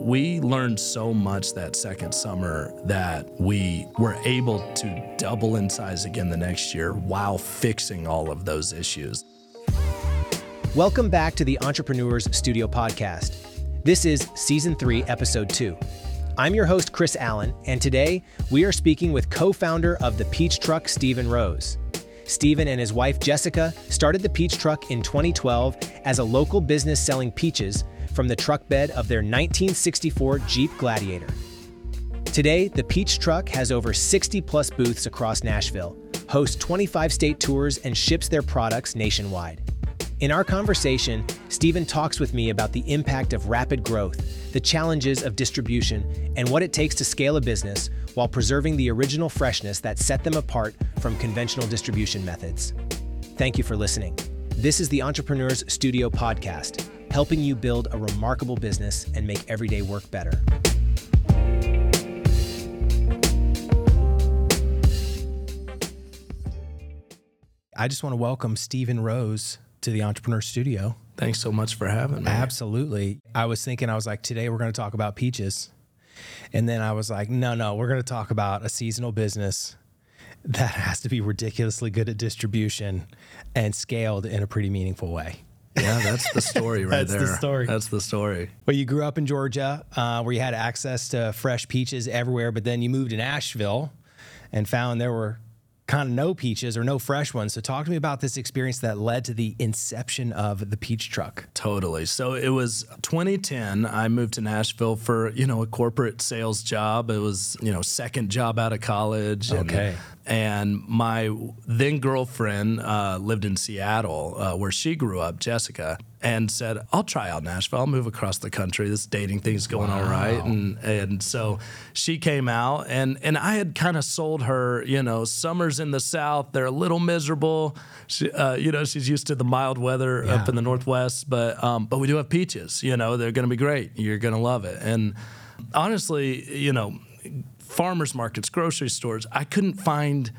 we learned so much that second summer that we were able to double in size again the next year while fixing all of those issues. Welcome back to the Entrepreneurs Studio Podcast. This is Season 3, Episode 2. I'm your host, Chris Allen, and today we are speaking with co founder of the Peach Truck, Stephen Rose. Stephen and his wife, Jessica, started the Peach Truck in 2012 as a local business selling peaches from the truck bed of their 1964 Jeep Gladiator. Today, the Peach Truck has over 60 plus booths across Nashville, hosts 25 state tours, and ships their products nationwide. In our conversation, Stephen talks with me about the impact of rapid growth, the challenges of distribution, and what it takes to scale a business while preserving the original freshness that set them apart from conventional distribution methods. Thank you for listening. This is the Entrepreneurs Studio podcast, helping you build a remarkable business and make everyday work better. I just want to welcome Stephen Rose to the Entrepreneur Studio. Thanks so much for having me. Absolutely. I was thinking, I was like, today we're going to talk about peaches. And then I was like, no, no, we're going to talk about a seasonal business that has to be ridiculously good at distribution and scaled in a pretty meaningful way. Yeah, that's the story right that's there. That's the story. That's the story. Well, you grew up in Georgia uh, where you had access to fresh peaches everywhere, but then you moved to Nashville and found there were kind of no peaches or no fresh ones. So talk to me about this experience that led to the inception of the peach truck. Totally. So it was 2010. I moved to Nashville for, you know, a corporate sales job. It was, you know, second job out of college. Okay. And, and my then girlfriend uh, lived in Seattle, uh, where she grew up, Jessica, and said, "I'll try out Nashville. I'll move across the country. This dating thing's going wow. all right." And and so she came out, and and I had kind of sold her, you know, summers in the South. They're a little miserable. She, uh, you know, she's used to the mild weather yeah. up in the Northwest, but um, but we do have peaches. You know, they're going to be great. You're going to love it. And honestly, you know farmers markets, grocery stores, I couldn't find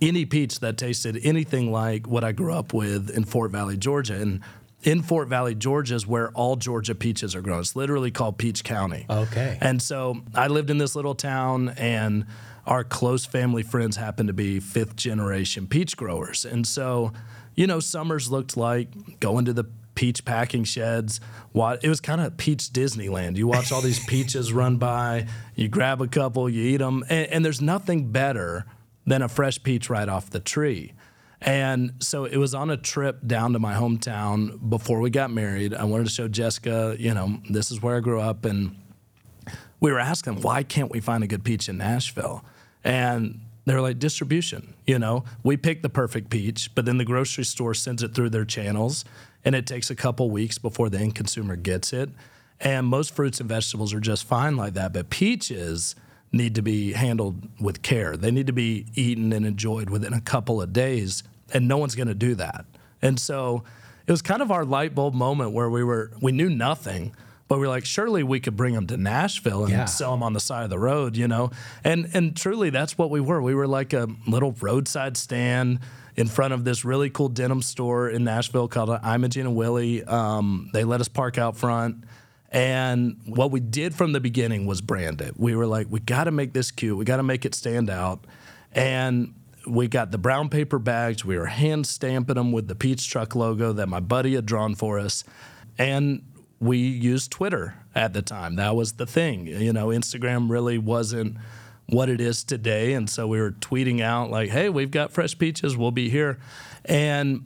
any peach that tasted anything like what I grew up with in Fort Valley, Georgia. And in Fort Valley, Georgia is where all Georgia peaches are grown. It's literally called Peach County. Okay. And so I lived in this little town, and our close family friends happened to be fifth generation peach growers. And so, you know, summers looked like going to the peach packing sheds. It was kind of peach Disneyland. You watch all these peaches run by, you grab a couple, you eat them, and, and there's nothing better than a fresh peach right off the tree. And so it was on a trip down to my hometown before we got married. I wanted to show Jessica, you know, this is where I grew up. And we were asking, why can't we find a good peach in Nashville? And they're like, distribution. You know, we pick the perfect peach, but then the grocery store sends it through their channels and it takes a couple weeks before the end consumer gets it. And most fruits and vegetables are just fine like that, but peaches need to be handled with care. They need to be eaten and enjoyed within a couple of days, and no one's going to do that. And so it was kind of our light bulb moment where we were we knew nothing, but we are like, surely we could bring them to Nashville and yeah. sell them on the side of the road, you know. And and truly, that's what we were. We were like a little roadside stand in front of this really cool denim store in Nashville called Imogene and Willie. Um, they let us park out front. And what we did from the beginning was brand it. We were like, we got to make this cute. We got to make it stand out. And we got the brown paper bags. We were hand stamping them with the Peach Truck logo that my buddy had drawn for us. And we used Twitter at the time. That was the thing. You know, Instagram really wasn't what it is today. And so we were tweeting out, like, hey, we've got fresh peaches, we'll be here. And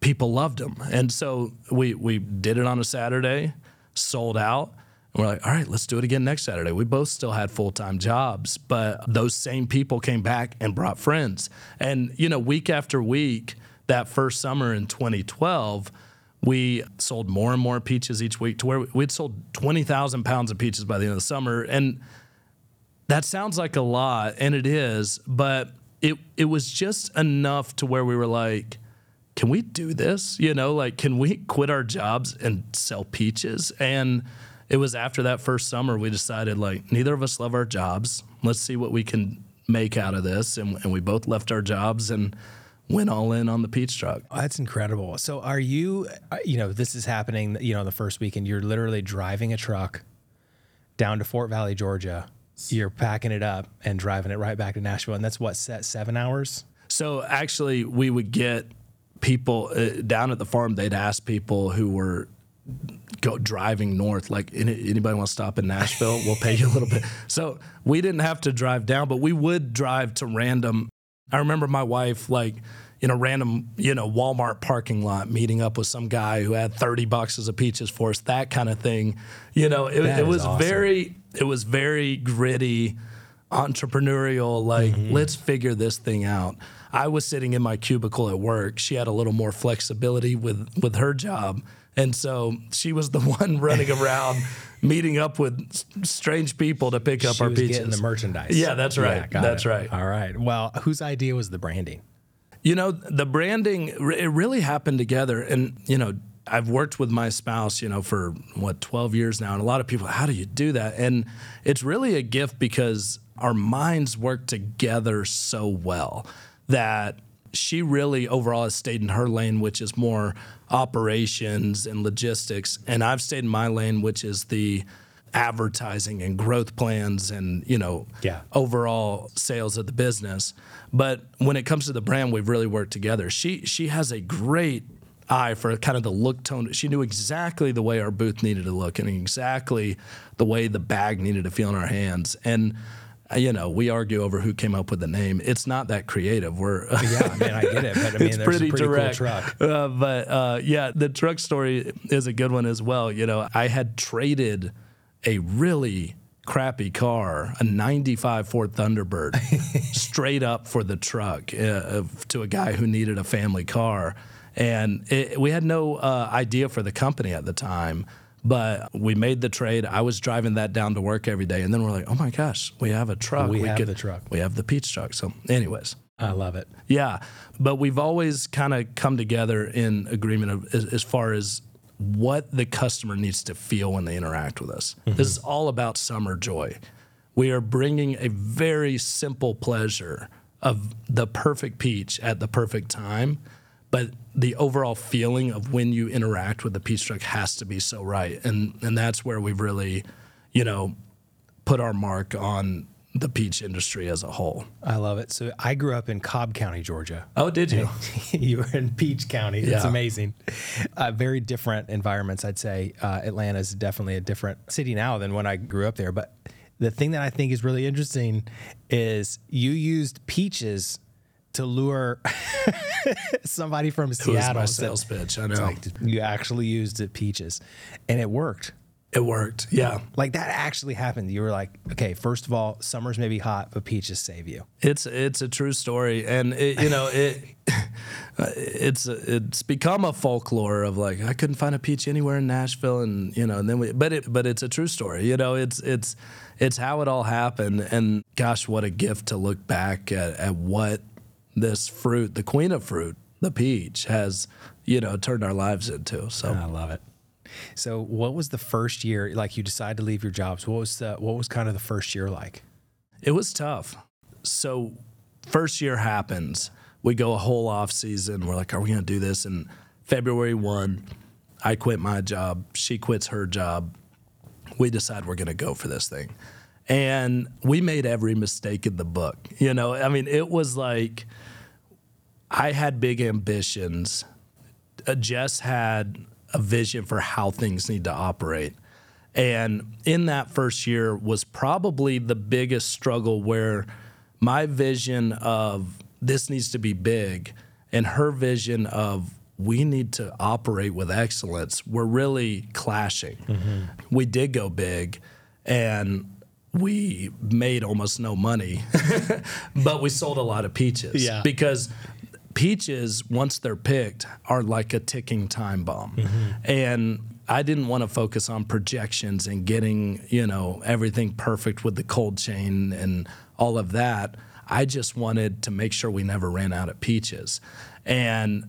people loved them. And so we, we did it on a Saturday, sold out. And we're like, all right, let's do it again next Saturday. We both still had full time jobs, but those same people came back and brought friends. And, you know, week after week, that first summer in 2012, we sold more and more peaches each week to where we'd sold 20,000 pounds of peaches by the end of the summer. And that sounds like a lot, and it is, but it it was just enough to where we were like, can we do this? You know, like can we quit our jobs and sell peaches? And it was after that first summer we decided like neither of us love our jobs. Let's see what we can make out of this, and, and we both left our jobs and went all in on the peach truck. That's incredible. So are you, uh, you know, this is happening, you know, the first weekend, you're literally driving a truck down to Fort Valley, Georgia. You're packing it up and driving it right back to Nashville, and that's what set seven hours. So actually, we would get people uh, down at the farm. They'd ask people who were go driving north. Like any, anybody want to stop in Nashville? We'll pay you a little bit. So we didn't have to drive down, but we would drive to random. I remember my wife like in a random, you know, Walmart parking lot meeting up with some guy who had 30 boxes of peaches for us, that kind of thing. You know, it, it was awesome. very, it was very gritty, entrepreneurial, like, Mm-hmm. let's figure this thing out. I was sitting in my cubicle at work. She had a little more flexibility with, with her job. And so she was the one running around, meeting up with strange people to pick up She our was peaches. getting the merchandise. Yeah, that's right. got That's it. right. All right. Well, whose idea was the branding? You know, the branding, it really happened together. And, you know, I've worked with my spouse, you know, for what, 12 years now. And a lot of people, how do you do that? And it's really a gift because our minds work together so well that she really overall has stayed in her lane, which is more operations and logistics. And I've stayed in my lane, which is the advertising and growth plans and, you know, Yeah. overall sales of the business. But when it comes to the brand, we've really worked together. She she has a great eye for kind of the look tone. She knew exactly the way our booth needed to look and exactly the way the bag needed to feel in our hands. And you know, we argue over who came up with the name. It's not that creative. We're Yeah, I mean, I get it, but I mean, it's pretty, a pretty direct. cool truck. Uh, but uh, yeah, the truck story is a good one as well. You know, I had traded a really crappy car, a 95 Ford Thunderbird, straight up for the truck uh, to a guy who needed a family car. And it, we had no uh, idea for the company at the time. But we made the trade. I was driving that down to work every day, and then we're like, "Oh my gosh, we have a truck. We have the truck. We have the peach truck." So, anyways, I love it. yeah, but we've always kind of come together in agreement of, as, as far as what the customer needs to feel when they interact with us. Mm-hmm. This is all about summer joy. We are bringing a very simple pleasure of the perfect peach at the perfect time, but the overall feeling of when you interact with the peach truck has to be so right, and and that's where we've really, you know, put our mark on the peach industry as a whole. I love it. So I grew up in Cobb County, Georgia. Oh, did you? you were in Peach County. It's Yeah. amazing. Uh, very different environments, I'd say. Uh, Atlanta is definitely a different city now than when I grew up there. But the thing that I think is really interesting is you used peaches to lure somebody from It was Seattle. my sales pitch. I know. you actually used peaches, and it worked. it worked. Yeah. Like that actually happened. You were like, okay, first of all, summers may be hot, but peaches save you. It's it's a true story, and it, you know it. It's it's become a folklore of like I couldn't find a peach anywhere in Nashville, and you know, and then we, but it but it's a true story. You know, it's it's it's how it all happened, and gosh, what a gift to look back at, at what this fruit, the queen of fruit, the peach, has you know turned our lives into. So I love it. So, what was the first year? Like, you decided to leave your jobs. What was the what was kind of the first year like? It was tough. So first year happens. We go a whole off season. We're like, are we gonna do this? And February one, I quit my job. She quits her job. We decide we're gonna go for this thing. And we made every mistake in the book. You know, I mean, it was like I had big ambitions. Uh, Jess had a vision for how things need to operate. And in that first year was probably the biggest struggle where my vision of this needs to be big and her vision of we need to operate with excellence were really clashing. We did go big and we made almost no money, but we sold a lot of peaches. Yeah. because peaches once they're picked are like a ticking time bomb. Mm-hmm. And i didn't want to focus on projections and getting you know everything perfect with the cold chain and all of that. I just wanted to make sure we never ran out of peaches. And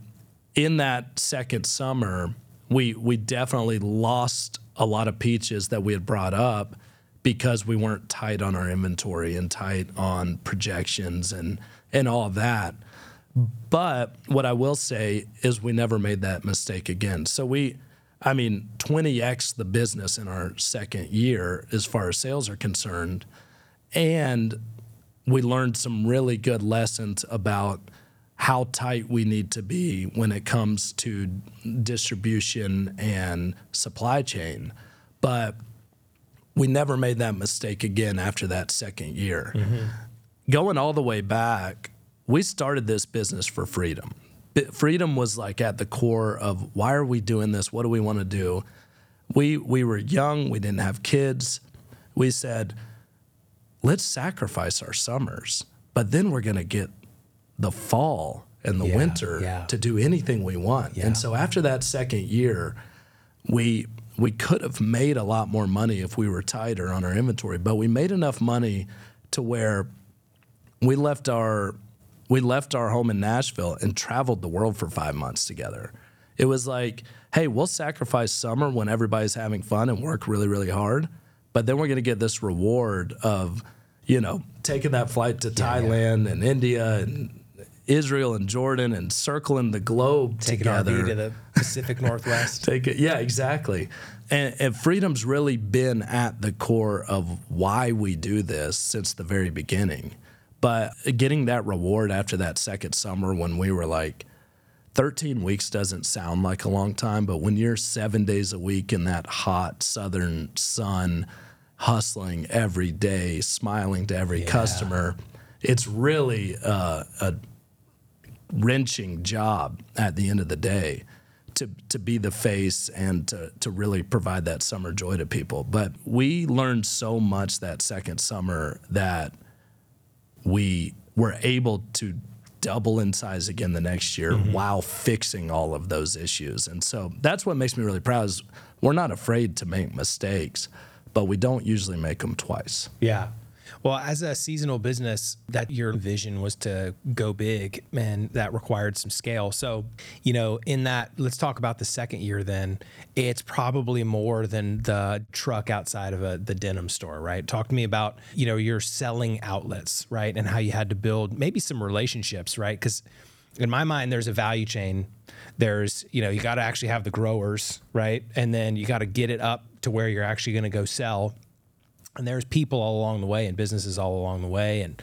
in that second summer we we definitely lost a lot of peaches that we had brought up because we weren't tight on our inventory and tight on projections and and all that but what I will say is we never made that mistake again. So we, I mean, 20x the business in our second year as far as sales are concerned. And we learned some really good lessons about how tight we need to be when it comes to distribution and supply chain. But we never made that mistake again after that second year. Mm-hmm. Going all the way back, we started this business for freedom. Freedom was like at the core of why are we doing this? What do we want to do? We we were young, we didn't have kids. We said, let's sacrifice our summers, but then we're going to get the fall and the yeah, winter yeah. to do anything we want. Yeah. And so after that second year, we we could have made a lot more money if we were tighter on our inventory, but we made enough money to where we left our we left our home in Nashville and traveled the world for 5 months together. It was like, hey, we'll sacrifice summer when everybody's having fun and work really really hard, but then we're going to get this reward of, you know, taking that flight to Thailand and India and Israel and Jordan and circling the globe Taking together. RV to the Pacific Northwest. Take it, yeah, exactly. And, and, freedom's really been at the core of why we do this since the very beginning. But getting that reward after that second summer when we were like, 13 weeks doesn't sound like a long time, but when you're seven days a week in that hot southern sun, hustling every day, smiling to every yeah. customer, it's really uh, a wrenching job at the end of the day to to be the face and to to really provide that summer joy to people. But we learned so much that second summer that we were able to double in size again the next year mm-hmm. while fixing all of those issues. And so that's what makes me really proud is we're not afraid to make mistakes, but we don't usually make them twice. Yeah. Well, as a seasonal business, that your vision was to go big, and that required some scale. So, you know, in that, let's talk about the second year. Then it's probably more than the truck outside of a, the denim store, right? Talk to me about you know your selling outlets, right, and how you had to build maybe some relationships, right? Because in my mind, there's a value chain. There's, you know, you got to actually have the growers, right? And then you got to get it up to where you're actually going to go sell and there's people all along the way and businesses all along the way. And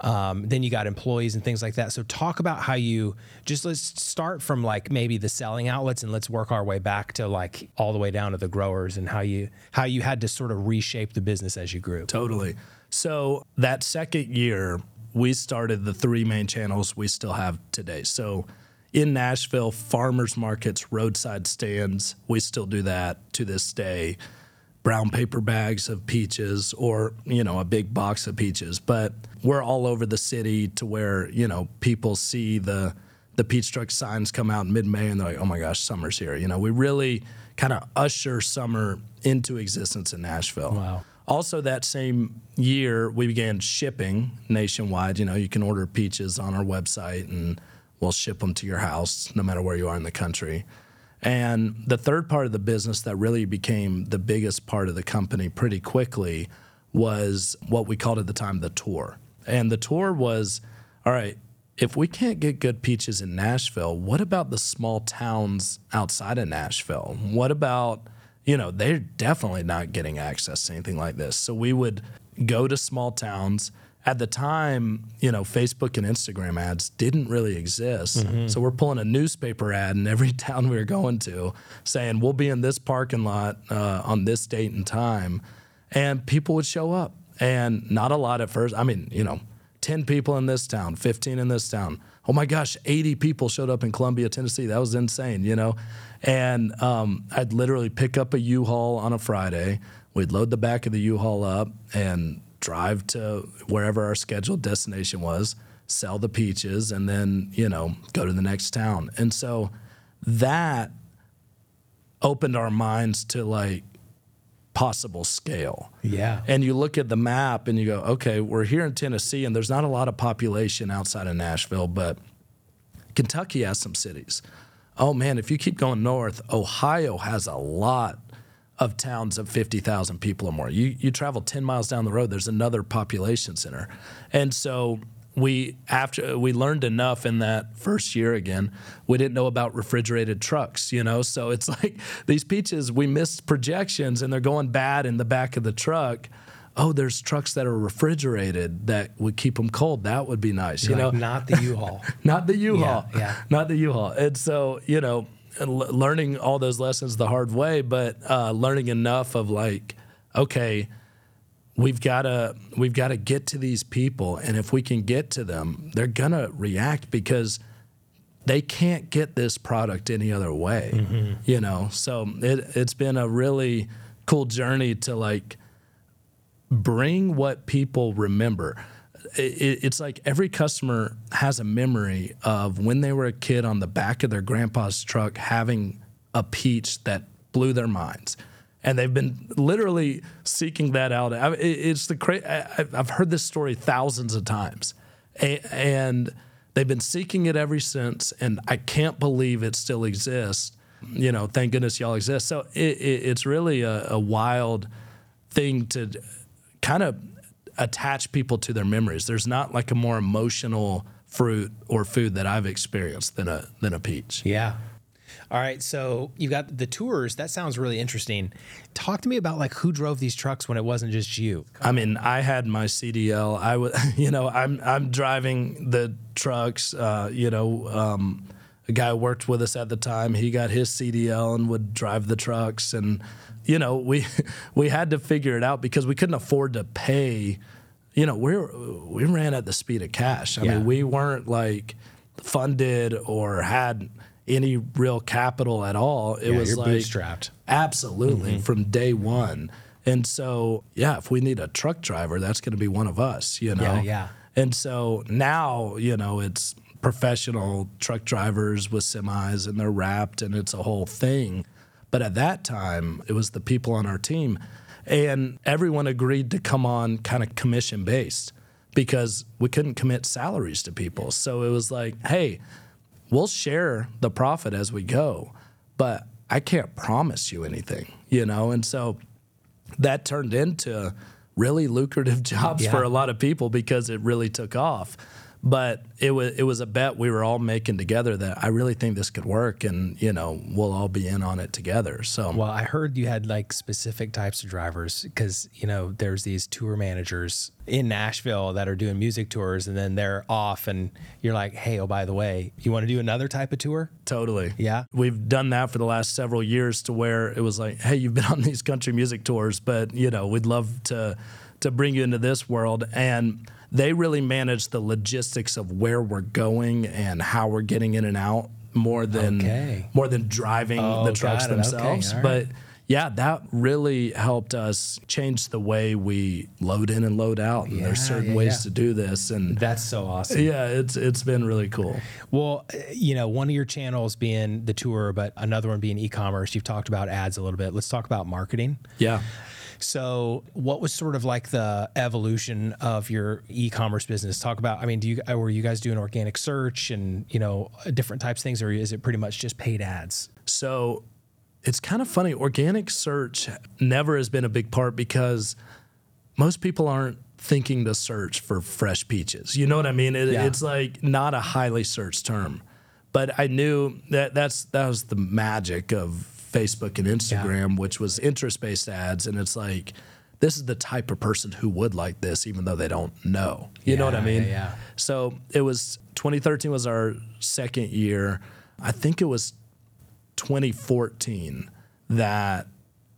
um, then you got employees and things like that. So talk about how you just let's start from like maybe the selling outlets and let's work our way back to like all the way down to the growers and how you how you had to sort of reshape the business as you grew. Totally. So that second year we started the three main channels we still have today. So in Nashville, farmers markets, roadside stands, we still do that to this day brown paper bags of peaches or you know a big box of peaches. But we're all over the city to where you know people see the the peach truck signs come out in mid-may and they're like oh my gosh summer's here. You know we really kind of usher summer into existence in nashville. Wow. Also that same year we began shipping nationwide. You know you can order peaches on our website and we'll ship them to your house no matter where you are in the country and the third part of the business that really became the biggest part of the company pretty quickly was what we called at the time the tour. And the tour was all right, if we can't get good peaches in Nashville, what about the small towns outside of Nashville? What about, you know, they're definitely not getting access to anything like this. So we would go to small towns at the time, you know, Facebook and Instagram ads didn't really exist. Mm-hmm. So we're pulling a newspaper ad in every town we were going to saying, we'll be in this parking lot uh, on this date and time. And people would show up. And not a lot at first. I mean, you know, 10 people in this town, 15 in this town. Oh my gosh, 80 people showed up in Columbia, Tennessee. That was insane, you know? And um, I'd literally pick up a U Haul on a Friday. We'd load the back of the U Haul up and drive to wherever our scheduled destination was, sell the peaches, and then, you know, go to the next town. And so that opened our minds to like possible scale. Yeah. And you look at the map and you go, okay, we're here in Tennessee and there's not a lot of population outside of Nashville, but Kentucky has some cities. Oh man, if you keep going north, Ohio has a lot of towns of 50,000 people or more. You, you travel 10 miles down the road, there's another population center. And so we after we learned enough in that first year again we didn't know about refrigerated trucks you know so it's like these peaches we missed projections and they're going bad in the back of the truck oh there's trucks that are refrigerated that would keep them cold that would be nice you Like, know not the U-Haul. not the U-Haul, Yeah, yeah. not the U-Haul. And so, you know, learning all those lessons the hard way, but uh, learning enough of like, okay, we've got to we've got to get to these people, and if we can get to them, they're gonna react because they can't get this product any other way, Mm-hmm. you know. So it it's been a really cool journey to like bring what people remember. It, it's like every customer has a memory of when they were a kid on the back of their grandpa's truck having a peach that blew their minds. And they've been literally seeking that out. It's the cra- I've heard this story thousands of times, and they've been seeking it ever since. And I can't believe it still exists. You know, thank goodness y'all exist. So it, it, it's really a wild thing to kind of attach people to their memories. There's not like a more emotional fruit or food that I've experienced than a than a peach. Yeah. All right, so you got the tours. That sounds really interesting. Talk to me about like who drove these trucks when it wasn't just you. I mean, I had my CDL. I would, you know, I'm I'm driving the trucks. Uh, you know, um, a guy worked with us at the time. He got his CDL and would drive the trucks, and you know, we we had to figure it out because we couldn't afford to pay. You know, we we ran at the speed of cash. I Yeah. mean, we weren't like funded or had any real capital at all. It Yeah, was you're like bootstrapped. Absolutely, Mm-hmm. from day one. And so, yeah, if we need a truck driver, that's going to be one of us, you know? Yeah, yeah. And so now, you know, it's professional truck drivers with semis and they're wrapped and it's a whole thing. But at that time, it was the people on our team. And everyone agreed to come on kind of commission based because we couldn't commit salaries to people. So it was like, hey, we'll share the profit as we go, but I can't promise you anything, you know? And so that turned into really lucrative jobs Yeah. for a lot of people because it really took off. But it was it was a bet we were all making together that I really think this could work, and you know we'll all be in on it together. So Well, I heard you had like specific types of drivers because you know there's these tour managers in Nashville that are doing music tours, and then they're off, and you're like, hey, oh by the way, you want to do another type of tour? Totally. Yeah. We've done that for the last several years to where it was like, hey, you've been on these country music tours, but you know, we'd love to to bring you into this world. And they really manage the logistics of where we're going and how we're getting in and out more than Okay. more than driving Oh, the trucks. Okay. themselves. Right. But yeah, that really helped us change the way we load in and load out. And there's certain yeah, ways yeah. to do this. And That's so awesome. yeah, it's it's been really cool. Well, you know, one of your channels being the tour, but another one being e-commerce. You've talked about ads a little bit. Let's talk about marketing. Yeah. So, what was sort of like the evolution of your e-commerce business? Talk about. I mean, do you were you guys doing organic search and you know different types of things, or is it pretty much just paid ads? So it's kind of funny. Organic search never has been a big part because most people aren't thinking to search for fresh peaches. You know what I mean? It, Yeah. It's like not a highly searched term. But I knew that that's that was the magic of Facebook and Instagram, which was interest based ads, and it's like this is the type of person who would like this, even though they don't know. You know what I mean? yeah, yeah. So it was 2013 was our second year. I think it was 2014 that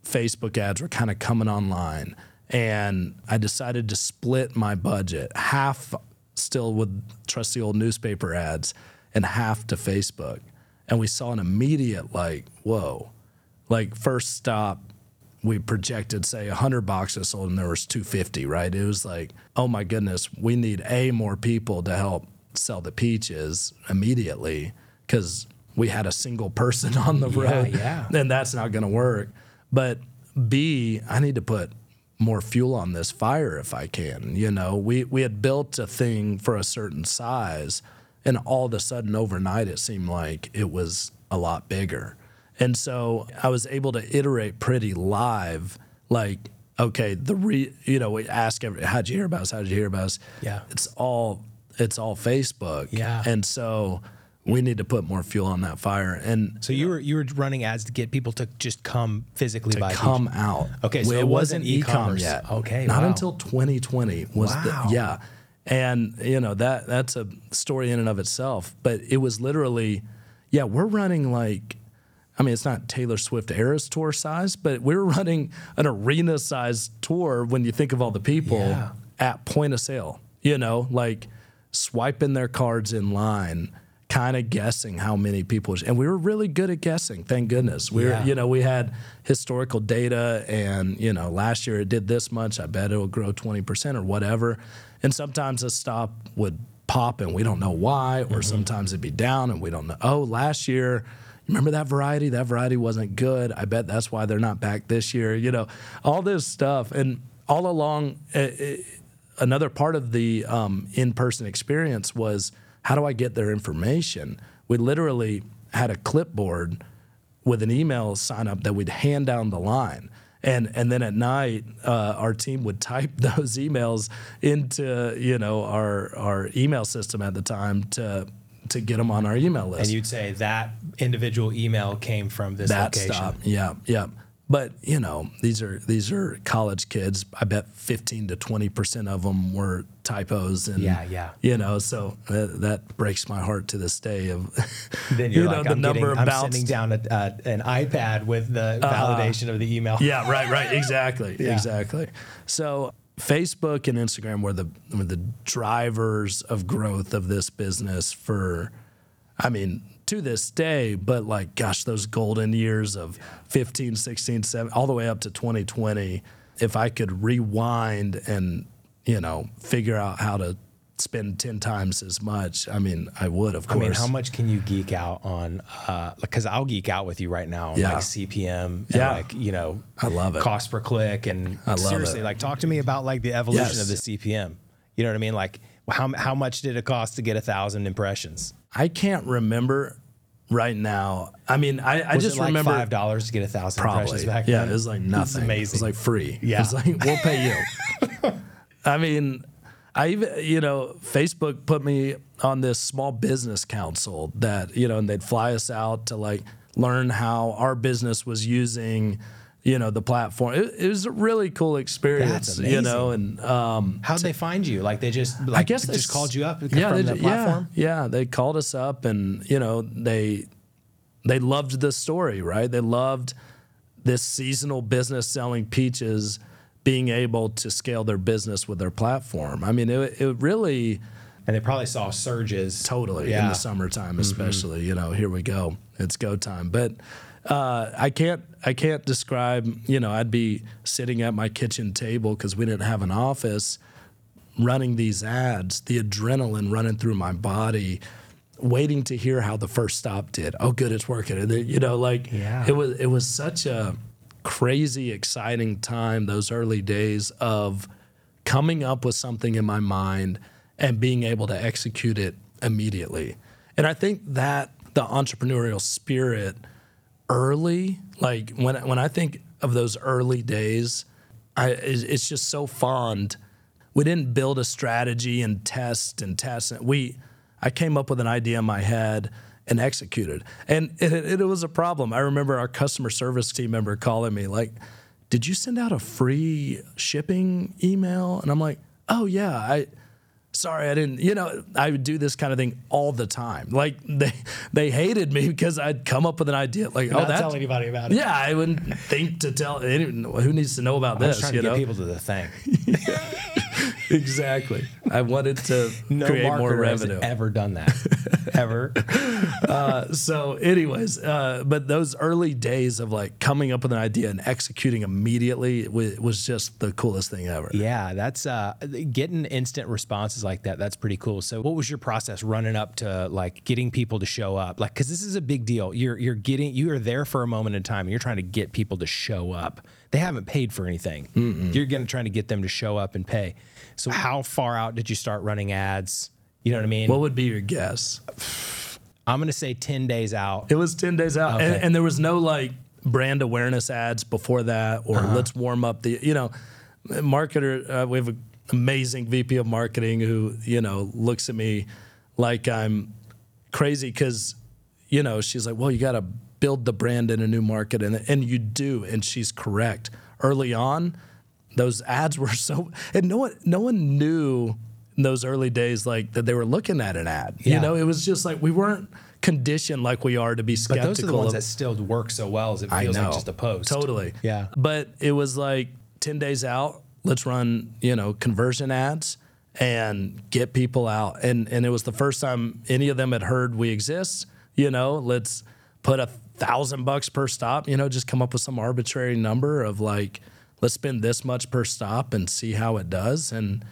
Facebook ads were kind of coming online. And I decided to split my budget, half still with trusty old newspaper ads and half to Facebook. And we saw an immediate, like, whoa. Like, first stop, we projected, say, 100 boxes sold and there was 250, right? It was like, oh my goodness, we need A, more people to help sell the peaches immediately because we had a single person on the Yeah, road yeah. and that's not going to work. But B, I need to put more fuel on this fire if I can. You know, we we had built a thing for a certain size, and all of a sudden overnight it seemed like it was a lot bigger. And so I was able to iterate pretty live, like, okay, the re, you know, we ask every, how'd you hear about us? How'd you hear about us? Yeah. It's all it's all Facebook. Yeah. And so we need to put more fuel on that fire and So you were you were running ads to get people to just come physically to buy come out. Okay, so it it wasn't wasn't e-com e-commerce. yet. Okay, not wow. until 2020 was Wow. the yeah, and you know that that's a story in and of itself. But it was literally, yeah, we're running like. I mean, it's not Taylor Swift Eras tour size, but we're running an arena size tour when you think of all the people Yeah. at point of sale. You know, like swiping their cards in line, kind of guessing how many people. And we were really good at guessing. Thank goodness. We Yeah. were, you know, we had historical data, and you know, last year it did this much. I bet it'll grow twenty percent or whatever. And sometimes a stop would pop, and we don't know why, or mm-hmm. sometimes it'd be down, and we don't know. Oh, last year. Remember that variety? That variety wasn't good. I bet that's why they're not back this year. You know, all this stuff. And all along, eh, eh, another part of the um, in-person experience was how do I get their information? We literally had a clipboard with an email sign up that we'd hand down the line. And, and then at night, uh, our team would type those emails into you know our our email system at the time to to get them on our email list. And you'd say that individual email came from this that location. stop. Yeah, yeah. But you know, these are these are college kids. I bet fifteen to twenty percent of them were typos, and Yeah, yeah. You know, so that, that breaks my heart to this day. Of Then you're you like, know, I'm, number getting, of I'm bounced. sending down a, uh, an iPad with the validation of the email. Yeah, right, right, exactly, Yeah. exactly. So Facebook and Instagram were the were the drivers of growth of this business for, I mean, to this day. But like, gosh, those golden years of 15, 16, 17, all the way up to 2020. If I could rewind and you know figure out how to spend 10 times as much, I mean, I would, of course. I mean, how much can you geek out on? Uh, because I'll geek out with you right now on Yeah. like CPM and Yeah. like you know, I love it. cost per click and I love seriously, it. like talk to me about like the evolution Yes. of the CPM. You know what I mean? Like how how much did it cost to get a thousand impressions? I can't remember right now. I mean, I, I just like remember five dollars to get a thousand Probably. impressions back yeah, then? it was like nothing. It amazing. was like free. Yeah. It was like, we'll pay you. I mean, I even, you know, Facebook put me on this small business council that, you know, and they'd fly us out to like learn how our business was using, you know, the platform. It, it was a really cool experience, you know, and, um, How'd they find you? Like they just like I guess just they s- called you up yeah, they the platform. Yeah, yeah, they called us up, and you know they they loved the story, right? They loved this seasonal business selling peaches being able to scale their business with their platform. I mean, it, it really And they probably saw surges. totally in Yeah. Mm-hmm. the summertime, especially. You know, here we go, it's go time. But uh, I can't I can't describe. You know, I'd be sitting at my kitchen table because we didn't have an office, running these ads, the adrenaline running through my body. Waiting to hear how the first stop did. Oh, good, it's working. You know, like Yeah. it was. It was such a crazy, exciting time. Those early days of coming up with something in my mind and being able to execute it immediately. And I think that the entrepreneurial spirit early, like when when I think of those early days, I it's just so fond. We didn't build a strategy and test and test. We I came up with an idea in my head and executed. And it, it, it was a problem. I remember our customer service team member calling me like, "Did you send out a free shipping email?" And I'm like, "Oh yeah, I sorry, I didn't." You know, I would do this kind of thing all the time. Like they they hated me because I'd come up with an idea like, "Oh, Not that's tell anybody about it. yeah, I wouldn't think to tell anyone who needs to know about I this. trying You to get know, people to the thing. exactly. I wanted to No create more revenue. ever done that. ever. so, anyways, uh, but those early days of like coming up with an idea and executing immediately wa- was just the coolest thing ever. Yeah, that's uh, getting instant responses like that. That's pretty cool. So, what was your process running up to like getting people to show up? Like, because this is a big deal. You're you're getting you are there for a moment in time, and you're trying to get people to show up. They haven't paid for anything. You're gonna try to get them to show up and pay. So, how far out did you start running ads? You know what I mean? What would be your guess? I'm gonna say ten days out. It was 10 days out. And, Okay. and there was no like brand awareness ads before that or Uh-huh. let's warm up the, you know, marketer, uh, we have an amazing VP of marketing who, you know, looks at me like I'm crazy because, you know, she's like, well, you got to build the brand in a new market. And, and you do. And she's correct. Early on, those ads were so, and no one, no one knew in those early days, like that they were looking at an ad. Yeah. You know, it was just like we weren't conditioned like we are to be But skeptical. those are the ones of, that still work so well as it feels like just a post. Totally. Yeah. But it was like 10 days out, let's run, you know, conversion ads and get people out. And and it was the first time any of them had heard we exist, you know, let's put a thousand bucks per stop, you know, just come up with some arbitrary number of like, let's spend this much per stop and see how it does. And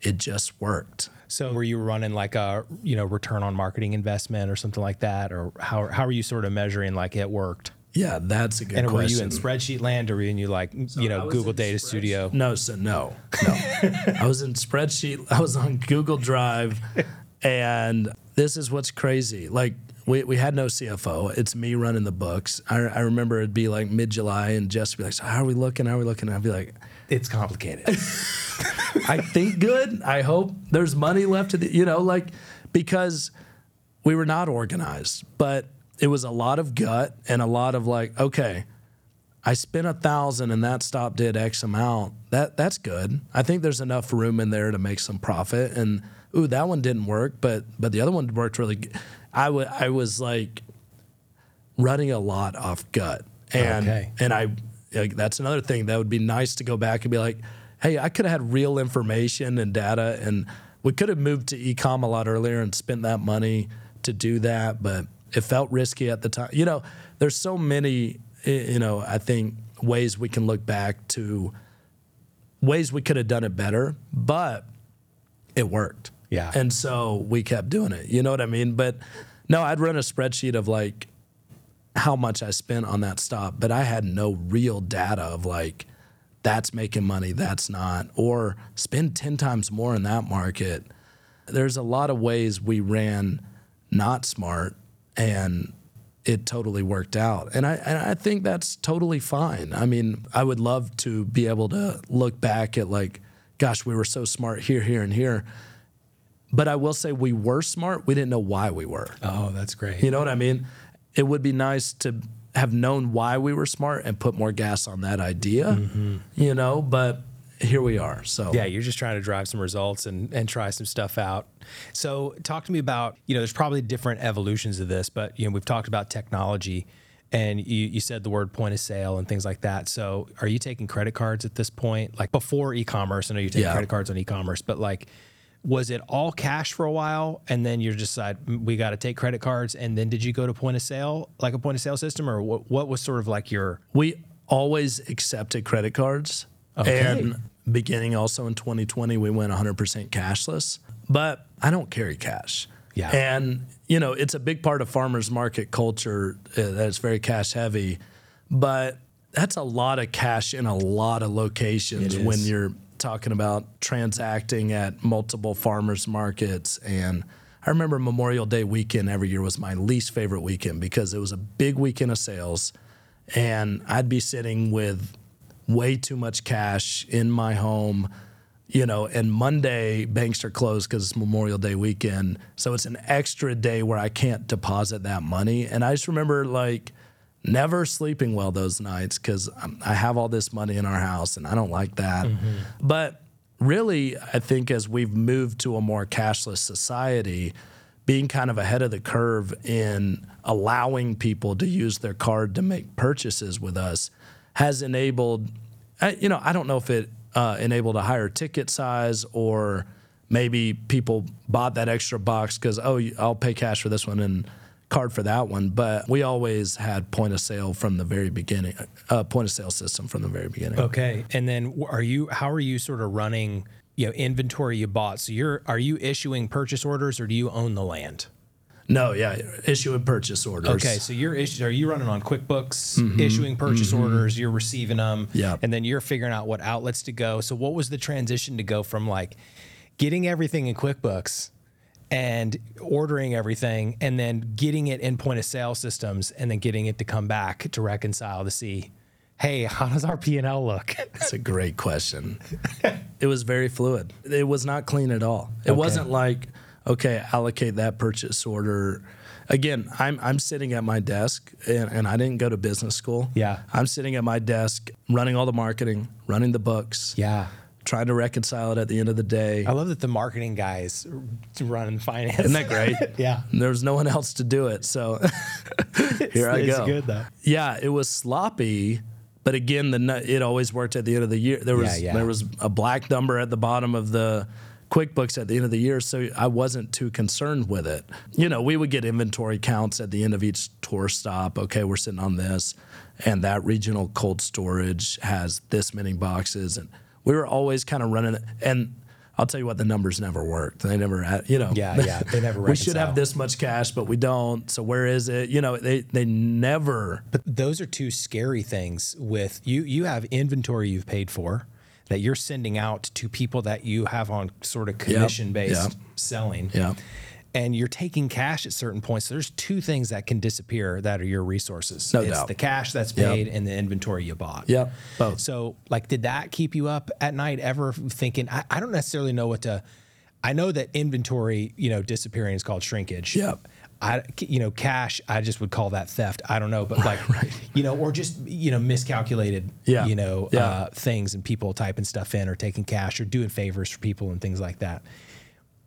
it just worked. So were you running like a you know return on marketing investment or something like that, or how how are you sort of measuring like it worked? Yeah, that's a good And were you in spreadsheet land, or were you like you know Google Data spreadsheet- Studio? No, so no, no. I was in spreadsheet. I was on Google Drive, and this is what's crazy. Like we, we had no CFO. It's me running the books. I, I remember it'd be like mid July, and Jess would be like, "So how are we looking? How are we looking?" And I'd be like, It's complicated. I think good. I hope there's money left to the, you know, like because we were not organized, but it was a lot of gut and a lot of like, okay, I spent a thousand and that stop did X amount. That that's good. I think there's enough room in there to make some profit. And ooh, that one didn't work, but but the other one worked really. good. I wa- I was like running a lot off gut, and Okay. and I like, that's another thing that would be nice to go back and be like, hey, I could have had real information and data, and we could have moved to ecom a lot earlier and spent that money to do that, but it felt risky at the time. You know, there's so many, you know, I think ways we can look back to ways we could have done it better, but it worked. Yeah. And so we kept doing it. You know what I mean? But no, I'd run a spreadsheet of like how much I spent on that stop, but I had no real data of like that's making money, that's not, or spend 10 times more in that market. There's a lot of ways we ran not smart and it totally worked out. And I and I think that's totally fine. I mean, I would love to be able to look back at like, gosh, we were so smart here, here, and here. But I will say we were smart. We didn't know why we were. oh, that's great. You know what I mean? It would be nice to have known why we were smart and put more gas on that idea, mm-hmm. you know, but here we are. So, Yeah, you're just trying to drive some results and, and try some stuff out. So, talk to me about, you know, there's probably different evolutions of this, but, you know, we've talked about technology and you, you said the word point of sale and things like that. So, are you taking credit cards at this point? Like before e commerce, I know you're taking Yeah. credit cards on e commerce, but like, was it all cash for a while and then you just decide "Mm, we got to take credit cards and then did you go to point of sale like a point of sale system or what, what was sort of like your we always accepted credit cards. Okay. And beginning also in 2020, we went 100% cashless, but I don't carry cash. Yeah. And, you know, it's a big part of farmers market culture uh, that it's very cash heavy, but that's a lot of cash in a lot of locations when you're talking about transacting at multiple farmers markets and I remember Memorial Day weekend every year was my least favorite weekend because it was a big weekend of sales and I'd be sitting with way too much cash in my home, you know, and Monday banks are closed because it's Memorial Day weekend. So it's an extra day where I can't deposit that money. And I just remember like never sleeping well those nights because I have all this money in our house and I don't like that. But really, I think as we've moved to a more cashless society, being kind of ahead of the curve in allowing people to use their card to make purchases with us has enabled, I- you know, I don't know if it uh, enabled a higher ticket size or maybe people bought that extra box because, oh, I'll pay cash for this one and card for that one. But we always had point of sale from the very beginning, uh, point of sale system from the very beginning. Okay. And then are you how are you sort of running, you know, inventory you bought? So you're are you issuing purchase orders or do you own the land? No, yeah, issue and purchase orders. Okay, so you're issu- are you running on QuickBooks, issuing purchase orders, you're receiving them, Yeah. and then you're figuring out what outlets to go. So what was the transition to go from like getting everything in QuickBooks and ordering everything and then getting it in point of sale systems and then getting it to come back to reconcile to see hey, how does our P and L look? that's a great question. it was very fluid. It was not clean at all. It wasn't like, okay, allocate that purchase order. Again, I'm I'm sitting at my desk and, and I didn't go to business school. Yeah. I'm sitting at my desk running all the marketing, running the books, yeah. Trying to reconcile it at the end of the day. I love that the marketing guys running finance. Isn't that great? yeah. There was no one else to do it. So here I it's go. good though. Yeah, it was sloppy, but again, the it always worked at the end of the year. There was Yeah, yeah. there was a black number at the bottom of the QuickBooks at the end of the year, so I wasn't too concerned with it. You know, we would get inventory counts at the end of each tour stop. Okay, we're sitting on this, and that regional cold storage has this many boxes, and we were always kind of running it. And I'll tell you what, the numbers never worked. They never, had, you know. Yeah, yeah, they never we should have this much cash, but we don't. So where is it? You know, they they never. But those are two scary things with you you have inventory you've paid for that you're sending out to people that you have on sort of commission based yep. selling. Yeah. And you're taking cash at certain points. There's two things that can disappear that are your resources. No it's doubt. the cash that's Yep. paid and the inventory you bought. Yeah, both. So, like, did that keep you up at night ever thinking, I, I don't necessarily know what to, I know that inventory, you know, disappearing is called shrinkage. Yep. I, you know, cash, I just would call that theft. I don't know, but like, right. you know, or just, you know, miscalculated, Yeah. you know, Yeah. uh, things and people typing stuff in or taking cash or doing favors for people and things like that.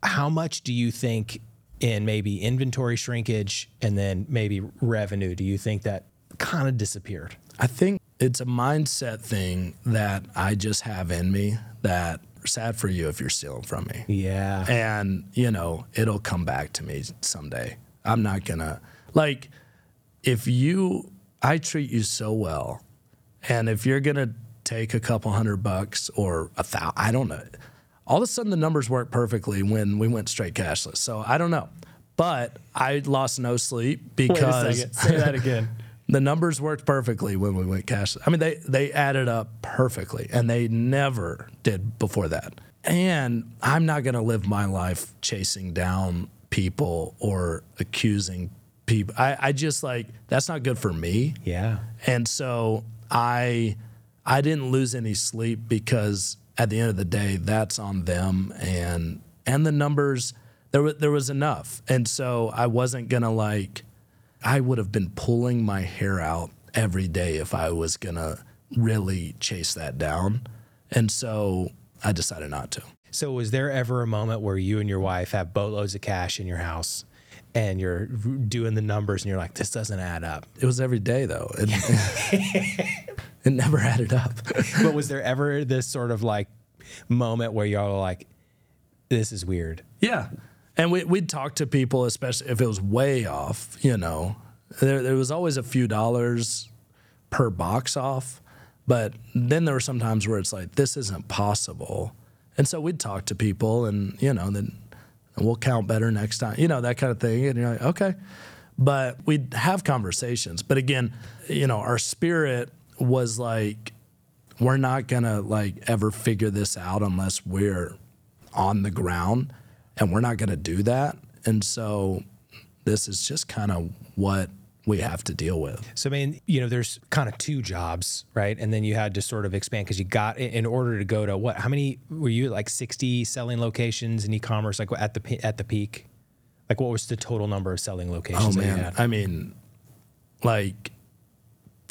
How much do you think in maybe inventory shrinkage and then maybe revenue, do you think that kind of disappeared? I think it's a mindset thing that I just have in me that sad for you if you're stealing from me. Yeah. And, you know, it'll come back to me someday. I'm not gonna like if you I treat you so well and if you're gonna take a couple hundred bucks or a thousand I don't know. All of a sudden the numbers worked perfectly when we went straight cashless. So I don't know. But I lost no sleep because Say that again. the numbers worked perfectly when we went cash. I mean, they they added up perfectly, and they never did before that. And I'm not going to live my life chasing down people or accusing people. I, I just like that's not good for me. Yeah. And so I I didn't lose any sleep because at the end of the day, that's on them and and the numbers there was there was enough. And so I wasn't gonna like I would have been pulling my hair out every day if I was gonna really chase that down. And so I decided not to. So, was there ever a moment where you and your wife have boatloads of cash in your house and you're doing the numbers and you're like, this doesn't add up? It was every day though. It, never added up. but was there ever this sort of like moment where y'all were like, this is weird? Yeah. And we, we'd talk to people, especially if it was way off, you know. There, there was always a few dollars per box off. But then there were some times where it's like, this isn't possible. And so we'd talk to people and, you know, then we'll count better next time, you know, that kind of thing. And you're like, okay. But we'd have conversations. But again, you know, our spirit was like, we're not gonna like ever figure this out unless we're on the ground and we're not going to do that and so this is just kind of what we have to deal with So, I mean, you know, there's kind of two jobs, right? And then you had to sort of expand because you got in order to go to what? How many were you like 60 selling locations in e-commerce, like at the at the peak? Like, what was the total number of selling locations oh man i mean like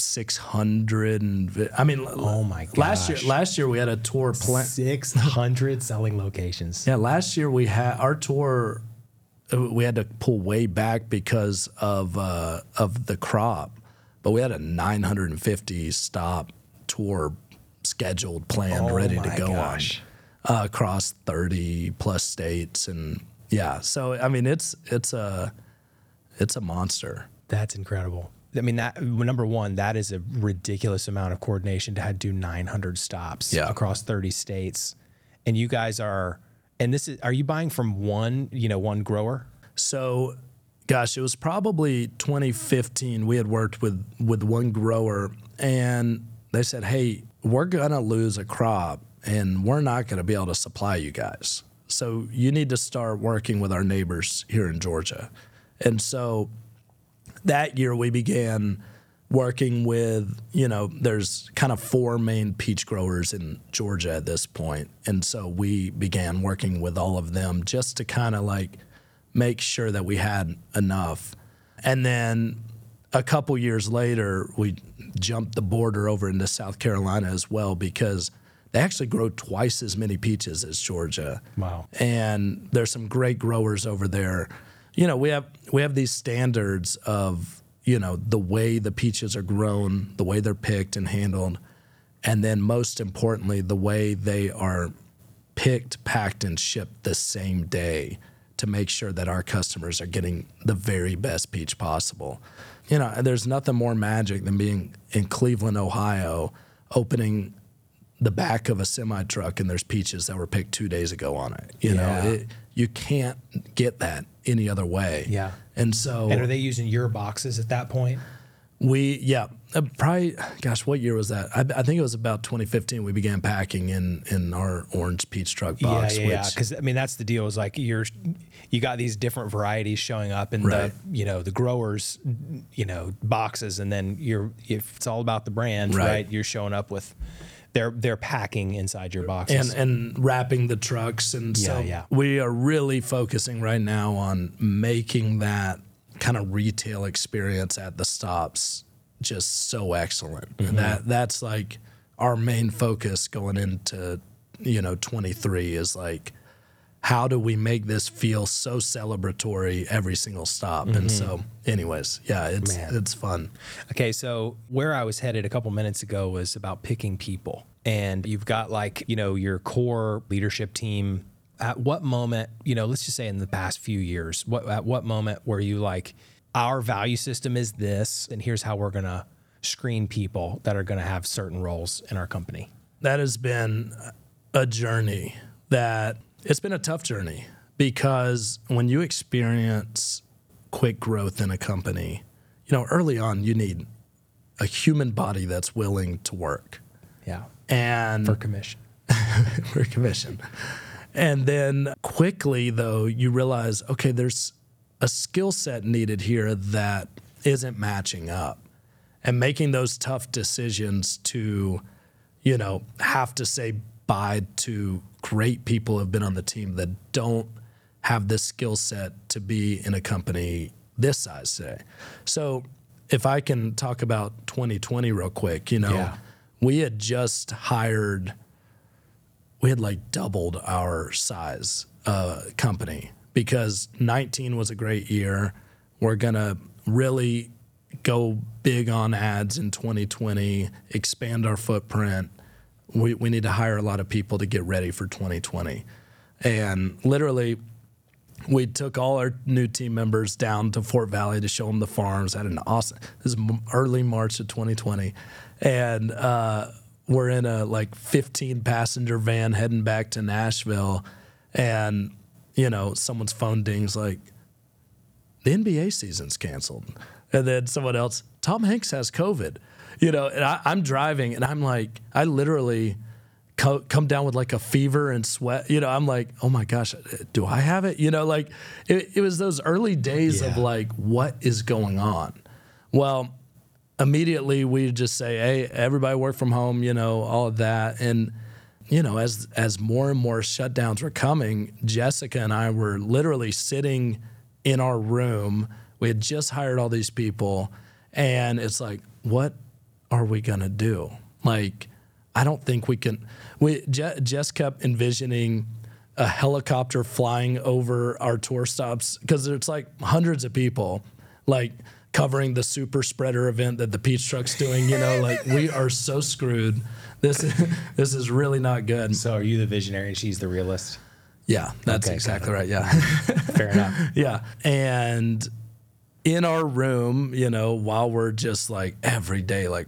600 and i mean Oh my gosh. last year last year we had a tour plan 600 selling locations. yeah last year we had our tour uh, we had to pull way back because of uh, of the crop but we had a 950 stop tour scheduled planned Oh ready to go gosh. on uh, across 30 plus states and yeah so i mean it's it's a it's a monster That's incredible. I mean, that number one, that is a ridiculous amount of coordination to have to do 900 stops Yeah. across 30 states. And you guys are, and this is, are you buying from one, you know, one grower? So, gosh, it was probably 2015. We had worked with with one grower, and they said, "Hey, we're gonna lose a crop, and we're not gonna be able to supply you guys. So you need to start working with our neighbors here in Georgia." And so that year we began working with, you know, there's kind of four main peach growers in Georgia at this point. And so we began working with all of them just to kind of like make sure that we had enough. And then a couple years later, we jumped the border over into South Carolina as well because they actually grow twice as many peaches as Georgia. Wow. And there's some great growers over there. You know, we have we have these standards of you know, the way the peaches are grown, the way they're picked and handled, and then most importantly, the way they are picked, packed, and shipped the same day to make sure that our customers are getting the very best peach possible. You know, there's nothing more magic than being in Cleveland, Ohio, opening the back of a semi truck and there's peaches that were picked two days ago on it. You Yeah. know, it, you can't get that any other way. Yeah. And so And are they using your boxes at that point? we, yeah, uh, probably, gosh, what year was that? I, I think it was about 2015. We began packing in in our orange peach truck box. yeah, yeah, yeah. Because I mean, that's the deal. Is like you're, you got these different varieties showing up in Right. the, you know, the growers, you know, boxes, and then you're, if it's all about the brand, Right. right? You're showing up with, they're they're packing inside your boxes. and and wrapping the trucks and so Yeah, we are really focusing right now on making that kind of retail experience at the stops just so excellent Mm-hmm. and that that's like our main focus going into you know 23 is like how do we make this feel so celebratory every single stop and so anyways yeah it's Mm-hmm. Man. it's fun Okay, so where I was headed a couple minutes ago was about picking people. And you've got like, you know, your core leadership team. At what moment, you know, let's just say in the past few years, what at what moment were you like, our value system is this, and here's how we're gonna screen people that are gonna have certain roles in our company? that has been a journey that it's been a tough journey because when you experience quick growth in a company, you know, early on you need a human body that's willing to work Yeah. and For commission. for commission. And then quickly, though, you realize, okay, there's a skill set needed here that isn't matching up. And making those tough decisions to, you know, have to say bye to great people have been on the team that don't have this skill set to be in a company this size today. So if I can talk about 2020 real quick, you know, Yeah. we had just hired we had like doubled our size uh, company because 19 was a great year. We're gonna really go big on ads in 2020, expand our footprint. We, we need to hire a lot of people to get ready for 2020. And literally, we took all our new team members down to Fort Valley to show them the farms. Had an awesome. This is early March of 2020, and uh, we're in a like 15 passenger van heading back to Nashville, and you know someone's phone dings like, the NBA season's canceled, and then someone else, Tom Hanks has COVID, you know, and I, I'm driving and I'm like, I literally co- come down with like a fever and sweat. You know, I'm like, oh my gosh, do I have it? You know, like it, it was those early days of like, what is going on? Well, immediately we just say, hey, everybody work from home, you know, all of that. And, you know, as as more and more shutdowns were coming, Jessica and I were literally sitting in our room. We had just hired all these people, and it's like, what are we gonna do? Like, I don't think we can. We Je- Jess kept envisioning a helicopter flying over our tour stops because it's like hundreds of people, like covering the super spreader event that the Peach Truck's doing. You know, like we are so screwed. This this is really not good. So are you the visionary and she's the realist? Yeah, that's Okay, exactly right. Yeah. Fair enough. Yeah. And in our room, you know, while we're just like every day, like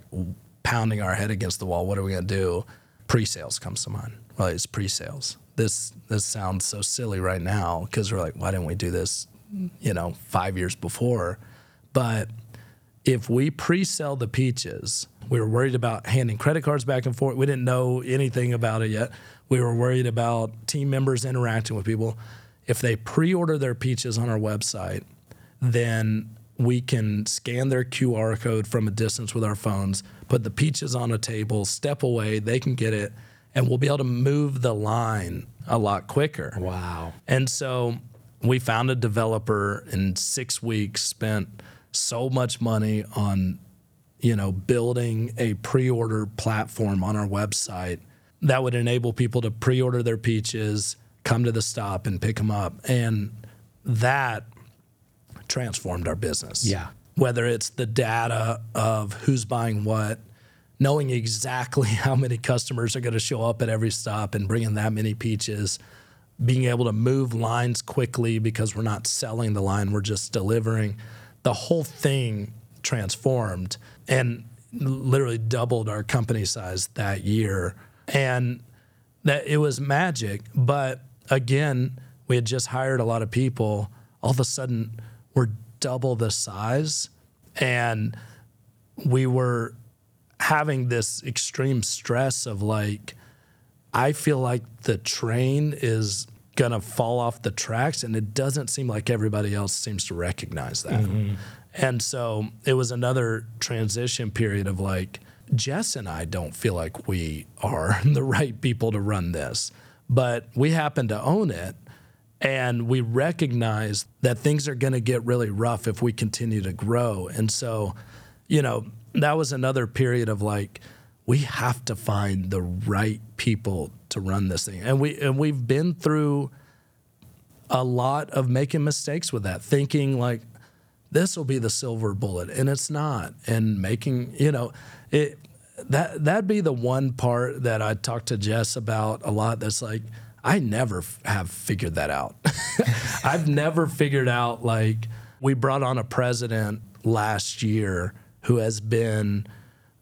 pounding our head against the wall, what are we to do? Pre sales comes to mind. Well, it's pre sales. This, this sounds so silly right now because we're like, why didn't we do this, you know, five years before? But if we pre-sell the peaches, we were worried about handing credit cards back and forth. We didn't know anything about it yet. We were worried about team members interacting with people. If they pre-order their peaches on our website, then we can scan their QR code from a distance with our phones, put the peaches on a table, step away, they can get it, and we'll be able to move the line a lot quicker. Wow. And so we found a developer in six weeks, spent so much money on, you know, building a pre-order platform on our website that would enable people to pre-order their peaches, come to the stop and pick them up. And that transformed our business. Yeah. Whether it's the data of who's buying what, knowing exactly how many customers are going to show up at every stop and bringing that many peaches, being able to move lines quickly because we're not selling the line, we're just delivering. The whole thing transformed and literally doubled our company size that year. And that it was magic. But again, we had just hired a lot of people. All of a sudden, we're double the size. And we were having this extreme stress of like, I feel like the train is going to fall off the tracks, and it doesn't seem like everybody else seems to recognize that. Mm-hmm. And so it was another transition period of like, Jess and I don't feel like we are the right people to run this, but we happen to own it. And we recognize that things are going to get really rough if we continue to grow. And so, you know, that was another period of like, we have to find the right people to run this thing. And we and we've been through a lot of making mistakes with that, thinking like this will be the silver bullet and it's not. And making, you know, it that that'd be the one part that I talk to Jess about a lot that's like I never f- have figured that out. I've never figured out like we brought on a president last year who has been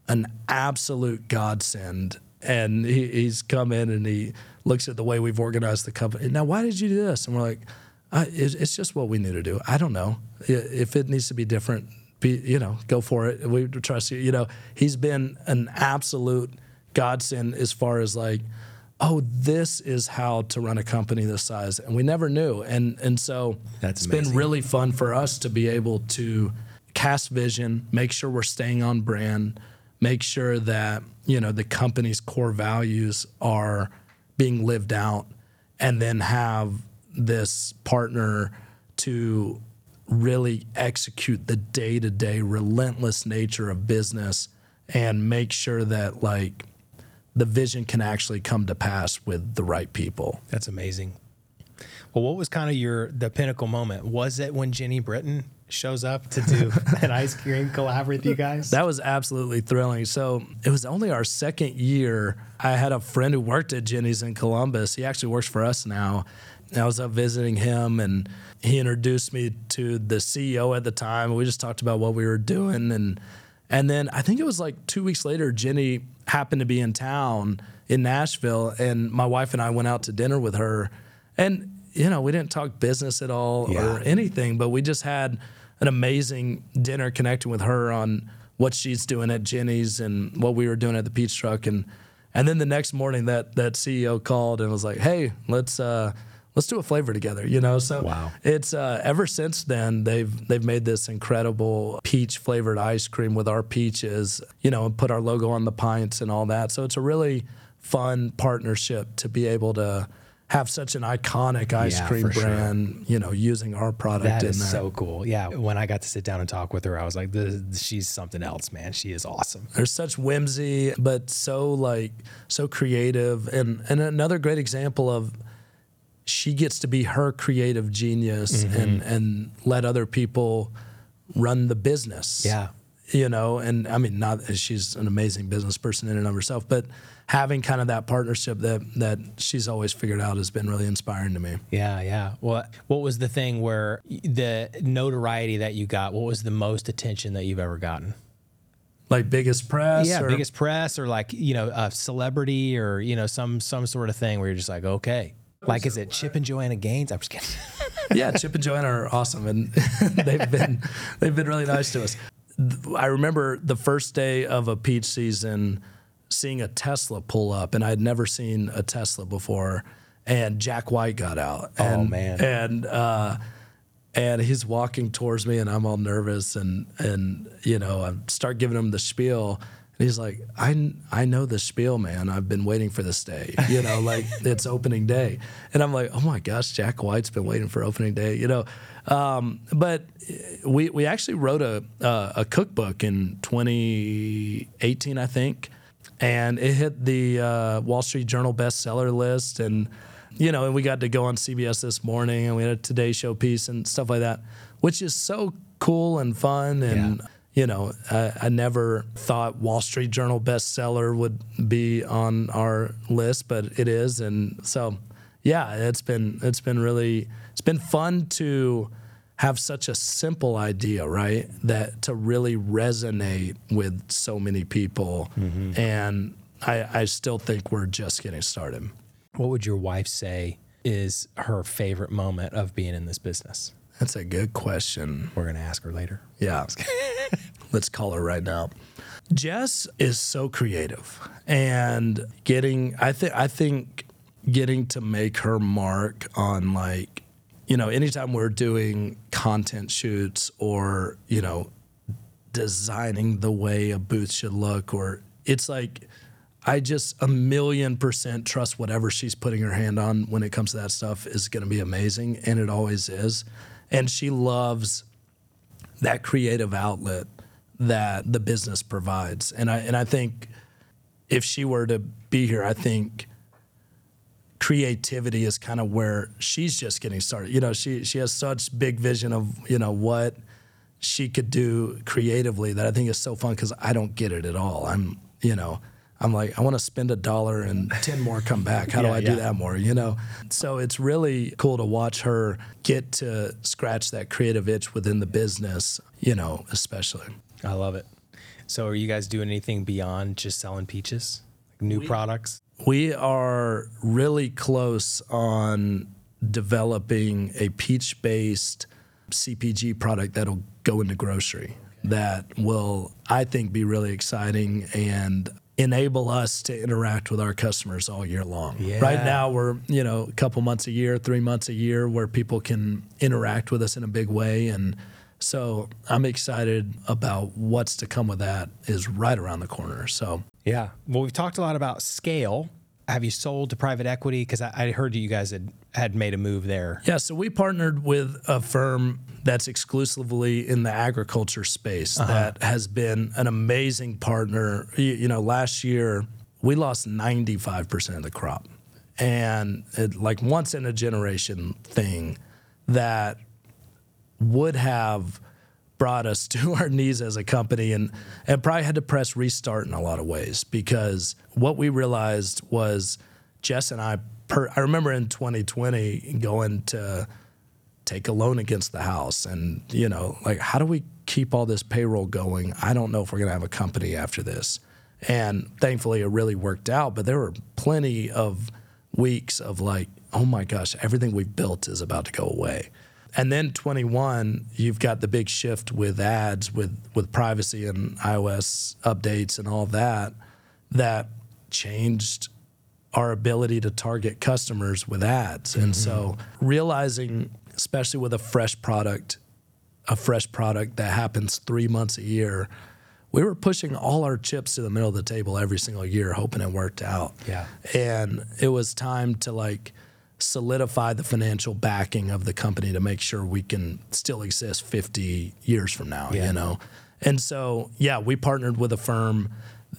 an absolute godsend. And he, he's come in and he looks at the way we've organized the company. Now, why did you do this? And we're like, it's, it's just what we need to do. I don't know if it needs to be different. Be you know, go for it. We trust you. You know, he's been an absolute godsend as far as like, oh, this is how to run a company this size, and we never knew. And and so That's it's been really fun for us to be able to cast vision, make sure we're staying on brand, make sure that you know the company's core values are being lived out, and then have this partner to really execute the day-to-day relentless nature of business and make sure that like the vision can actually come to pass with the right people. That's amazing. Well, what was kind of your the pinnacle moment? Was it when Jeni Britton shows up to do an ice cream collab with you guys? That was absolutely thrilling. So it was only our second year. I had a friend who worked at Jeni's in Columbus. He actually works for us now. And I was up visiting him and he introduced me to the CEO at the time. We just talked about what we were doing and and then I think it was like two weeks later, Jeni happened to be in town in Nashville, and my wife and I went out to dinner with her. And, you know, we didn't talk business at all Yeah. or anything, but we just had an amazing dinner connecting with her on what she's doing at Jeni's and what we were doing at the Peach Truck. And and then the next morning that that CEO called and was like, Hey, let's uh let's do a flavor together, you know? So Wow. it's uh, ever since then they've they've made this incredible peach flavored ice cream with our peaches, you know, and put our logo on the pints and all that. So it's a really fun partnership to be able to have such an iconic ice Yeah, cream for sure. brand, you know, using our product That in is that. so cool. Yeah. When I got to sit down and talk with her, I was like, she's something else, man. She is awesome. There's such whimsy, but so like so creative, and and another great example of she gets to be her creative genius Mm-hmm. and and let other people run the business. Yeah. you know, and I mean, not she's an amazing business person in and of herself, but having kind of that partnership that that she's always figured out has been really inspiring to me. Yeah, yeah. What what was the thing where the notoriety that you got? What was the most attention that you've ever gotten? Like biggest press, yeah, or- biggest press or like you know a celebrity or you know some some sort of thing where you're just like okay, like is it Chip and Joanna Gaines? I'm just kidding. yeah, Chip and Joanna are awesome, and they've been they've been really nice to us. I remember the first day of a peach season, seeing a Tesla pull up, and I had never seen a Tesla before. And Jack White got out. And, man. And uh, and he's walking towards me, and I'm all nervous, and and you know I start giving him the spiel. He's like, I, I know the spiel, man. I've been waiting for this day. You know, like it's opening day. And I'm like, oh my gosh, Jack White's been waiting for opening day, you know. Um, but we, we actually wrote a, uh, a cookbook in 2018, I think. And it hit the uh, Wall Street Journal bestseller list. And, you know, and we got to go on CBS this morning and we had a Today Show piece and stuff like that, which is so cool and fun. And, yeah you know, I, I, never thought Wall Street Journal bestseller would be on our list, but it is, and so yeah, it's been it's been really it's been fun to have such a simple idea, right? That to really resonate with so many people, mm-hmm. and I, I still think we're just getting started. What would your wife say is her favorite moment of being in this business? That's a good question. We're going to ask her later. Yeah. Let's call her right now. Jess is so creative and getting I think I think getting to make her mark on like you know anytime we're doing content shoots or you know designing the way a booth should look or it's like I just a million percent trust whatever she's putting her hand on when it comes to that stuff is going to be amazing and it always is and she loves that creative outlet that the business provides. And I and I think if she were to be here, I think creativity is kind of where she's just getting started. You know, she she has such big vision of you know what she could do creatively that I think is so fun because I don't get it at all. I'm you know I'm like, I want to spend a dollar and 10 more come back. How yeah, do I yeah. do that more? You know? So it's really cool to watch her get to scratch that creative itch within the business, you know, especially. I love it. So are you guys doing anything beyond just selling peaches? Like new we, products? We are really close on developing a peach based CPG product that'll go into grocery that will, I think, be really exciting and enable us to interact with our customers all year long. Yeah. Right now, we're you know a couple months a year, three months a year, where people can interact with us in a big way, and so I'm excited about what's to come with that. Is right around the corner. So yeah, well, we've talked a lot about scale. Have you sold to private equity? Because I, I heard you guys had had made a move there. Yeah, so we partnered with a firm that's exclusively in the agriculture space uh-huh. that has been an amazing partner. You, you, know, last year we lost 95% of the crop. And it, like once in a generation thing that would have brought us to our knees as a company and, and probably had to press restart in a lot of ways because what we realized was Jess and I per, I remember in 2020 going to take a loan against the house and you know like how do we keep all this payroll going? I don't know if we're going to have a company after this. And thankfully it really worked out but there were plenty of weeks of like oh my gosh everything we've built is about to go away and then 21 you've got the big shift with ads with with privacy and ios updates and all that that changed our ability to target customers with ads. And mm-hmm. so realizing, especially with a fresh product, a fresh product that happens three months a year, we were pushing all our chips to the middle of the table every single year, hoping it worked out. Yeah. And it was time to like solidify the financial backing of the company to make sure we can still exist 50 years from now, yeah. you know? And so, yeah, we partnered with a firm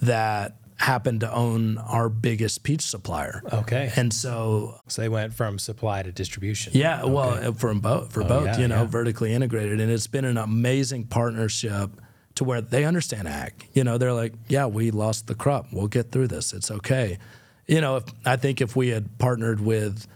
that happened to own our biggest peach supplier. Okay. And so so they went from supply to distribution. Yeah, okay. well, from both for oh, both, yeah, you know, yeah. vertically integrated and it's been an amazing partnership to where they understand ag. You know, they're like, "Yeah, we lost the crop. We'll get through this. It's okay." You know, if, I think if we had partnered with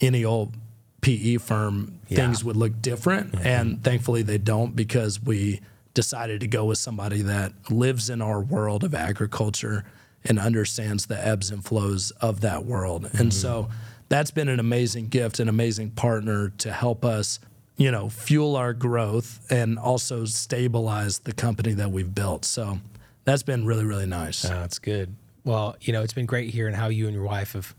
any old PE firm, yeah. things would look different, mm-hmm. and thankfully they don't because we decided to go with somebody that lives in our world of agriculture and understands the ebbs and flows of that world. Mm-hmm. And so that's been an amazing gift, an amazing partner to help us, you know, fuel our growth and also stabilize the company that we've built. So that's been really, really nice. Oh, that's good. Well, you know, it's been great hearing how you and your wife have,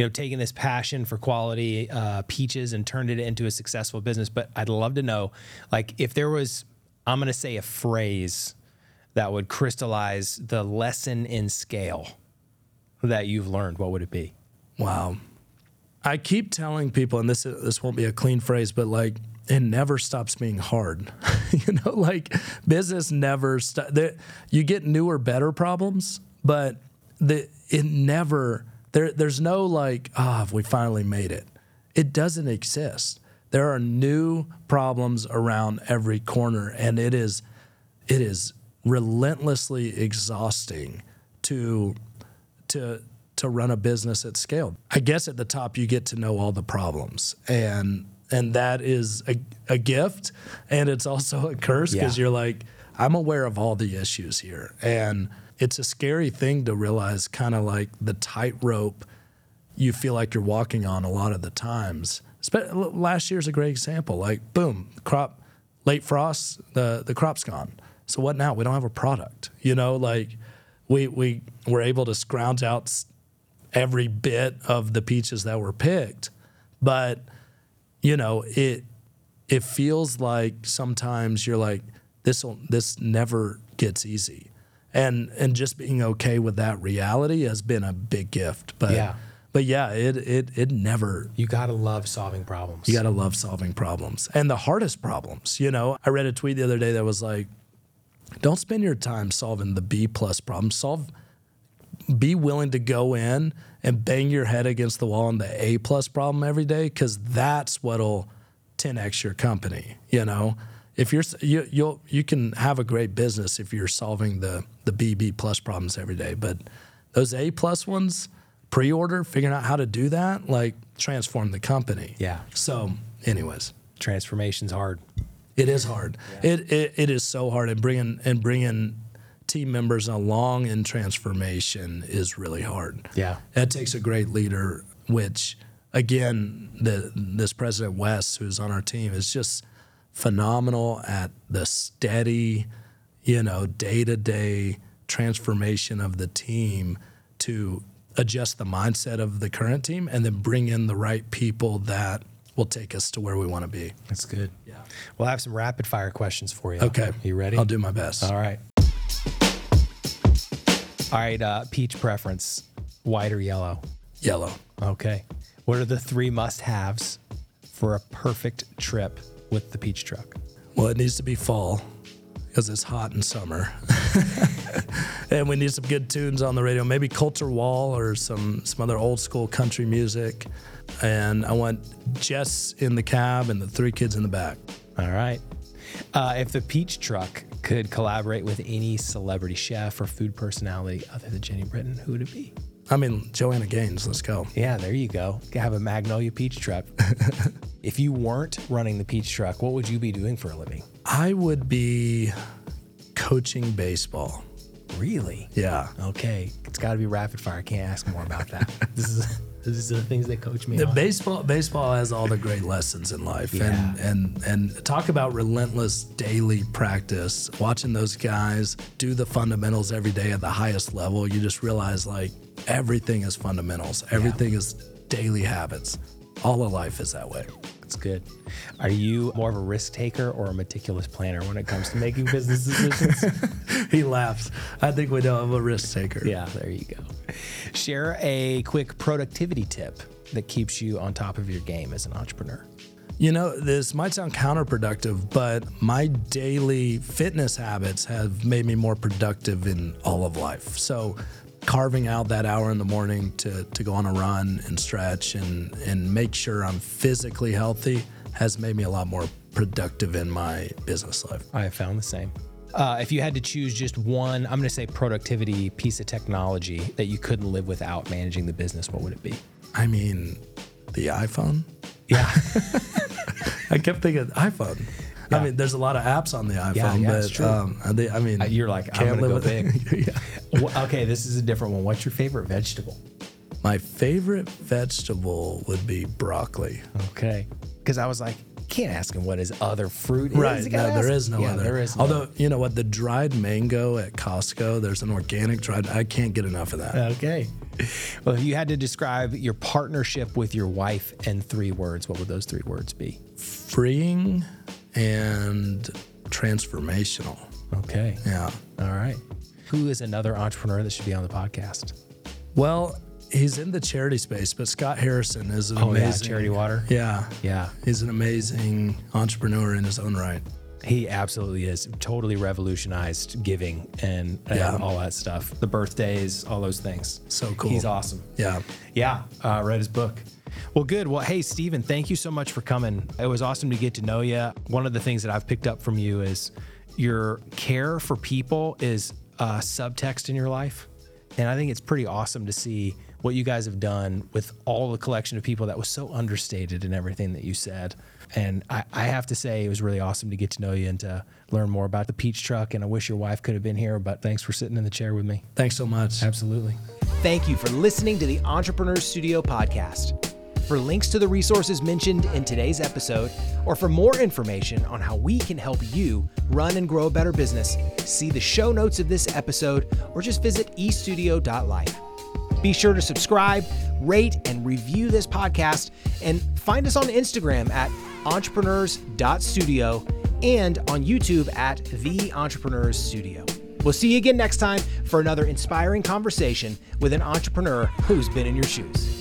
you know, taken this passion for quality uh, peaches and turned it into a successful business. But I'd love to know, like, if there was, I'm going to say a phrase that would crystallize the lesson in scale that you've learned, what would it be? Wow. I keep telling people, and this this won't be a clean phrase, but like it never stops being hard. you know, like business never st- You get newer, better problems, but the it never there. There's no like ah, oh, we finally made it. It doesn't exist. There are new problems around every corner, and it is it is relentlessly exhausting to to to run a business at scale. I guess at the top you get to know all the problems and and that is a, a gift and it's also a curse because yeah. you're like I'm aware of all the issues here and it's a scary thing to realize kind of like the tightrope you feel like you're walking on a lot of the times. Last year's a great example. Like boom, crop late frost, the the crop's gone. So what now? We don't have a product. You know, like we we were able to scrounge out every bit of the peaches that were picked, but you know it it feels like sometimes you're like this this never gets easy, and and just being okay with that reality has been a big gift. But yeah. But yeah, it it it never. You gotta love solving problems. You gotta love solving problems and the hardest problems. You know, I read a tweet the other day that was like, don't spend your time solving the B plus problem. Solve be willing to go in and bang your head against the wall on the A plus problem every day because that's what'll 10x your company. You know, if you're you you'll you can have a great business if you're solving the the B B plus problems every day, but those A plus ones, pre-order, figuring out how to do that, like transform the company. Yeah. So, anyways, transformation's hard. It is hard. Yeah. It, it it is so hard, and bringing and bringing team members along in transformation is really hard. Yeah, that takes a great leader. Which again, the this President West, who's on our team, is just phenomenal at the steady, you know, day to day transformation of the team to adjust the mindset of the current team and then bring in the right people that will take us to where we want to be. That's good. Yeah. Well, I have some rapid fire questions for you. Okay. You ready? I'll do my best. All right. All right. Uh, peach preference white or yellow? Yellow. Okay. What are the three must haves for a perfect trip with the peach truck? Well, it needs to be fall because it's hot in summer. and we need some good tunes on the radio. Maybe Colter Wall or some, some other old school country music and I want Jess in the cab and the three kids in the back. All right. Uh, if the Peach Truck could collaborate with any celebrity chef or food personality other than Jeni Britton, who would it be? I mean, Joanna Gaines. Let's go. Yeah, there you go. Have a Magnolia Peach Truck. if you weren't running the Peach Truck, what would you be doing for a living? I would be coaching baseball. Really? Yeah. Okay. It's got to be rapid fire. I can't ask more about that. this is. These are the things that coach me. The on. baseball baseball has all the great lessons in life, yeah. and and and talk about relentless daily practice. Watching those guys do the fundamentals every day at the highest level, you just realize like everything is fundamentals. Everything yeah. is daily habits. All of life is that way. That's good. Are you more of a risk taker or a meticulous planner when it comes to making business decisions? he laughs. I think we know I'm a risk taker. Yeah, there you go. Share a quick productivity tip that keeps you on top of your game as an entrepreneur. You know, this might sound counterproductive, but my daily fitness habits have made me more productive in all of life. So, carving out that hour in the morning to, to go on a run and stretch and, and make sure I'm physically healthy has made me a lot more productive in my business life. I have found the same. Uh, if you had to choose just one, I'm going to say productivity piece of technology that you couldn't live without managing the business, what would it be? I mean, the iPhone. Yeah. I kept thinking iPhone. Yeah. I mean, there's a lot of apps on the iPhone, yeah, yeah, but true. Um, they, I mean, uh, you're like, I'm gonna go big. yeah. Okay, this is a different one. What's your favorite vegetable? My favorite vegetable would be broccoli. Okay, because I was like, can't ask him what his other fruit right, is. Right, no, there is no yeah, other. There is. No. Although you know what, the dried mango at Costco, there's an organic dried. I can't get enough of that. Okay. well, if you had to describe your partnership with your wife in three words, what would those three words be? Freeing and transformational. Okay. Yeah. All right. Who is another entrepreneur that should be on the podcast? Well, he's in the charity space, but Scott Harrison is an Oh, yeah, amazing Charity Water. Yeah. Yeah. He's an amazing entrepreneur in his own right. He absolutely is. Totally revolutionized giving and, and Yeah. all that stuff. The birthdays, all those things. So cool. He's awesome. Yeah. Yeah, uh, read his book. Well, good. Well, hey, Stephen, thank you so much for coming. It was awesome to get to know you. One of the things that I've picked up from you is your care for people is a subtext in your life. And I think it's pretty awesome to see what you guys have done with all the collection of people that was so understated in everything that you said. And I, I have to say, it was really awesome to get to know you and to learn more about the Peach Truck. And I wish your wife could have been here, but thanks for sitting in the chair with me. Thanks so much. Absolutely. Thank you for listening to the Entrepreneur Studio podcast. For links to the resources mentioned in today's episode, or for more information on how we can help you run and grow a better business, see the show notes of this episode or just visit estudio.life. Be sure to subscribe, rate, and review this podcast, and find us on Instagram at entrepreneurs.studio and on YouTube at The Entrepreneurs Studio. We'll see you again next time for another inspiring conversation with an entrepreneur who's been in your shoes.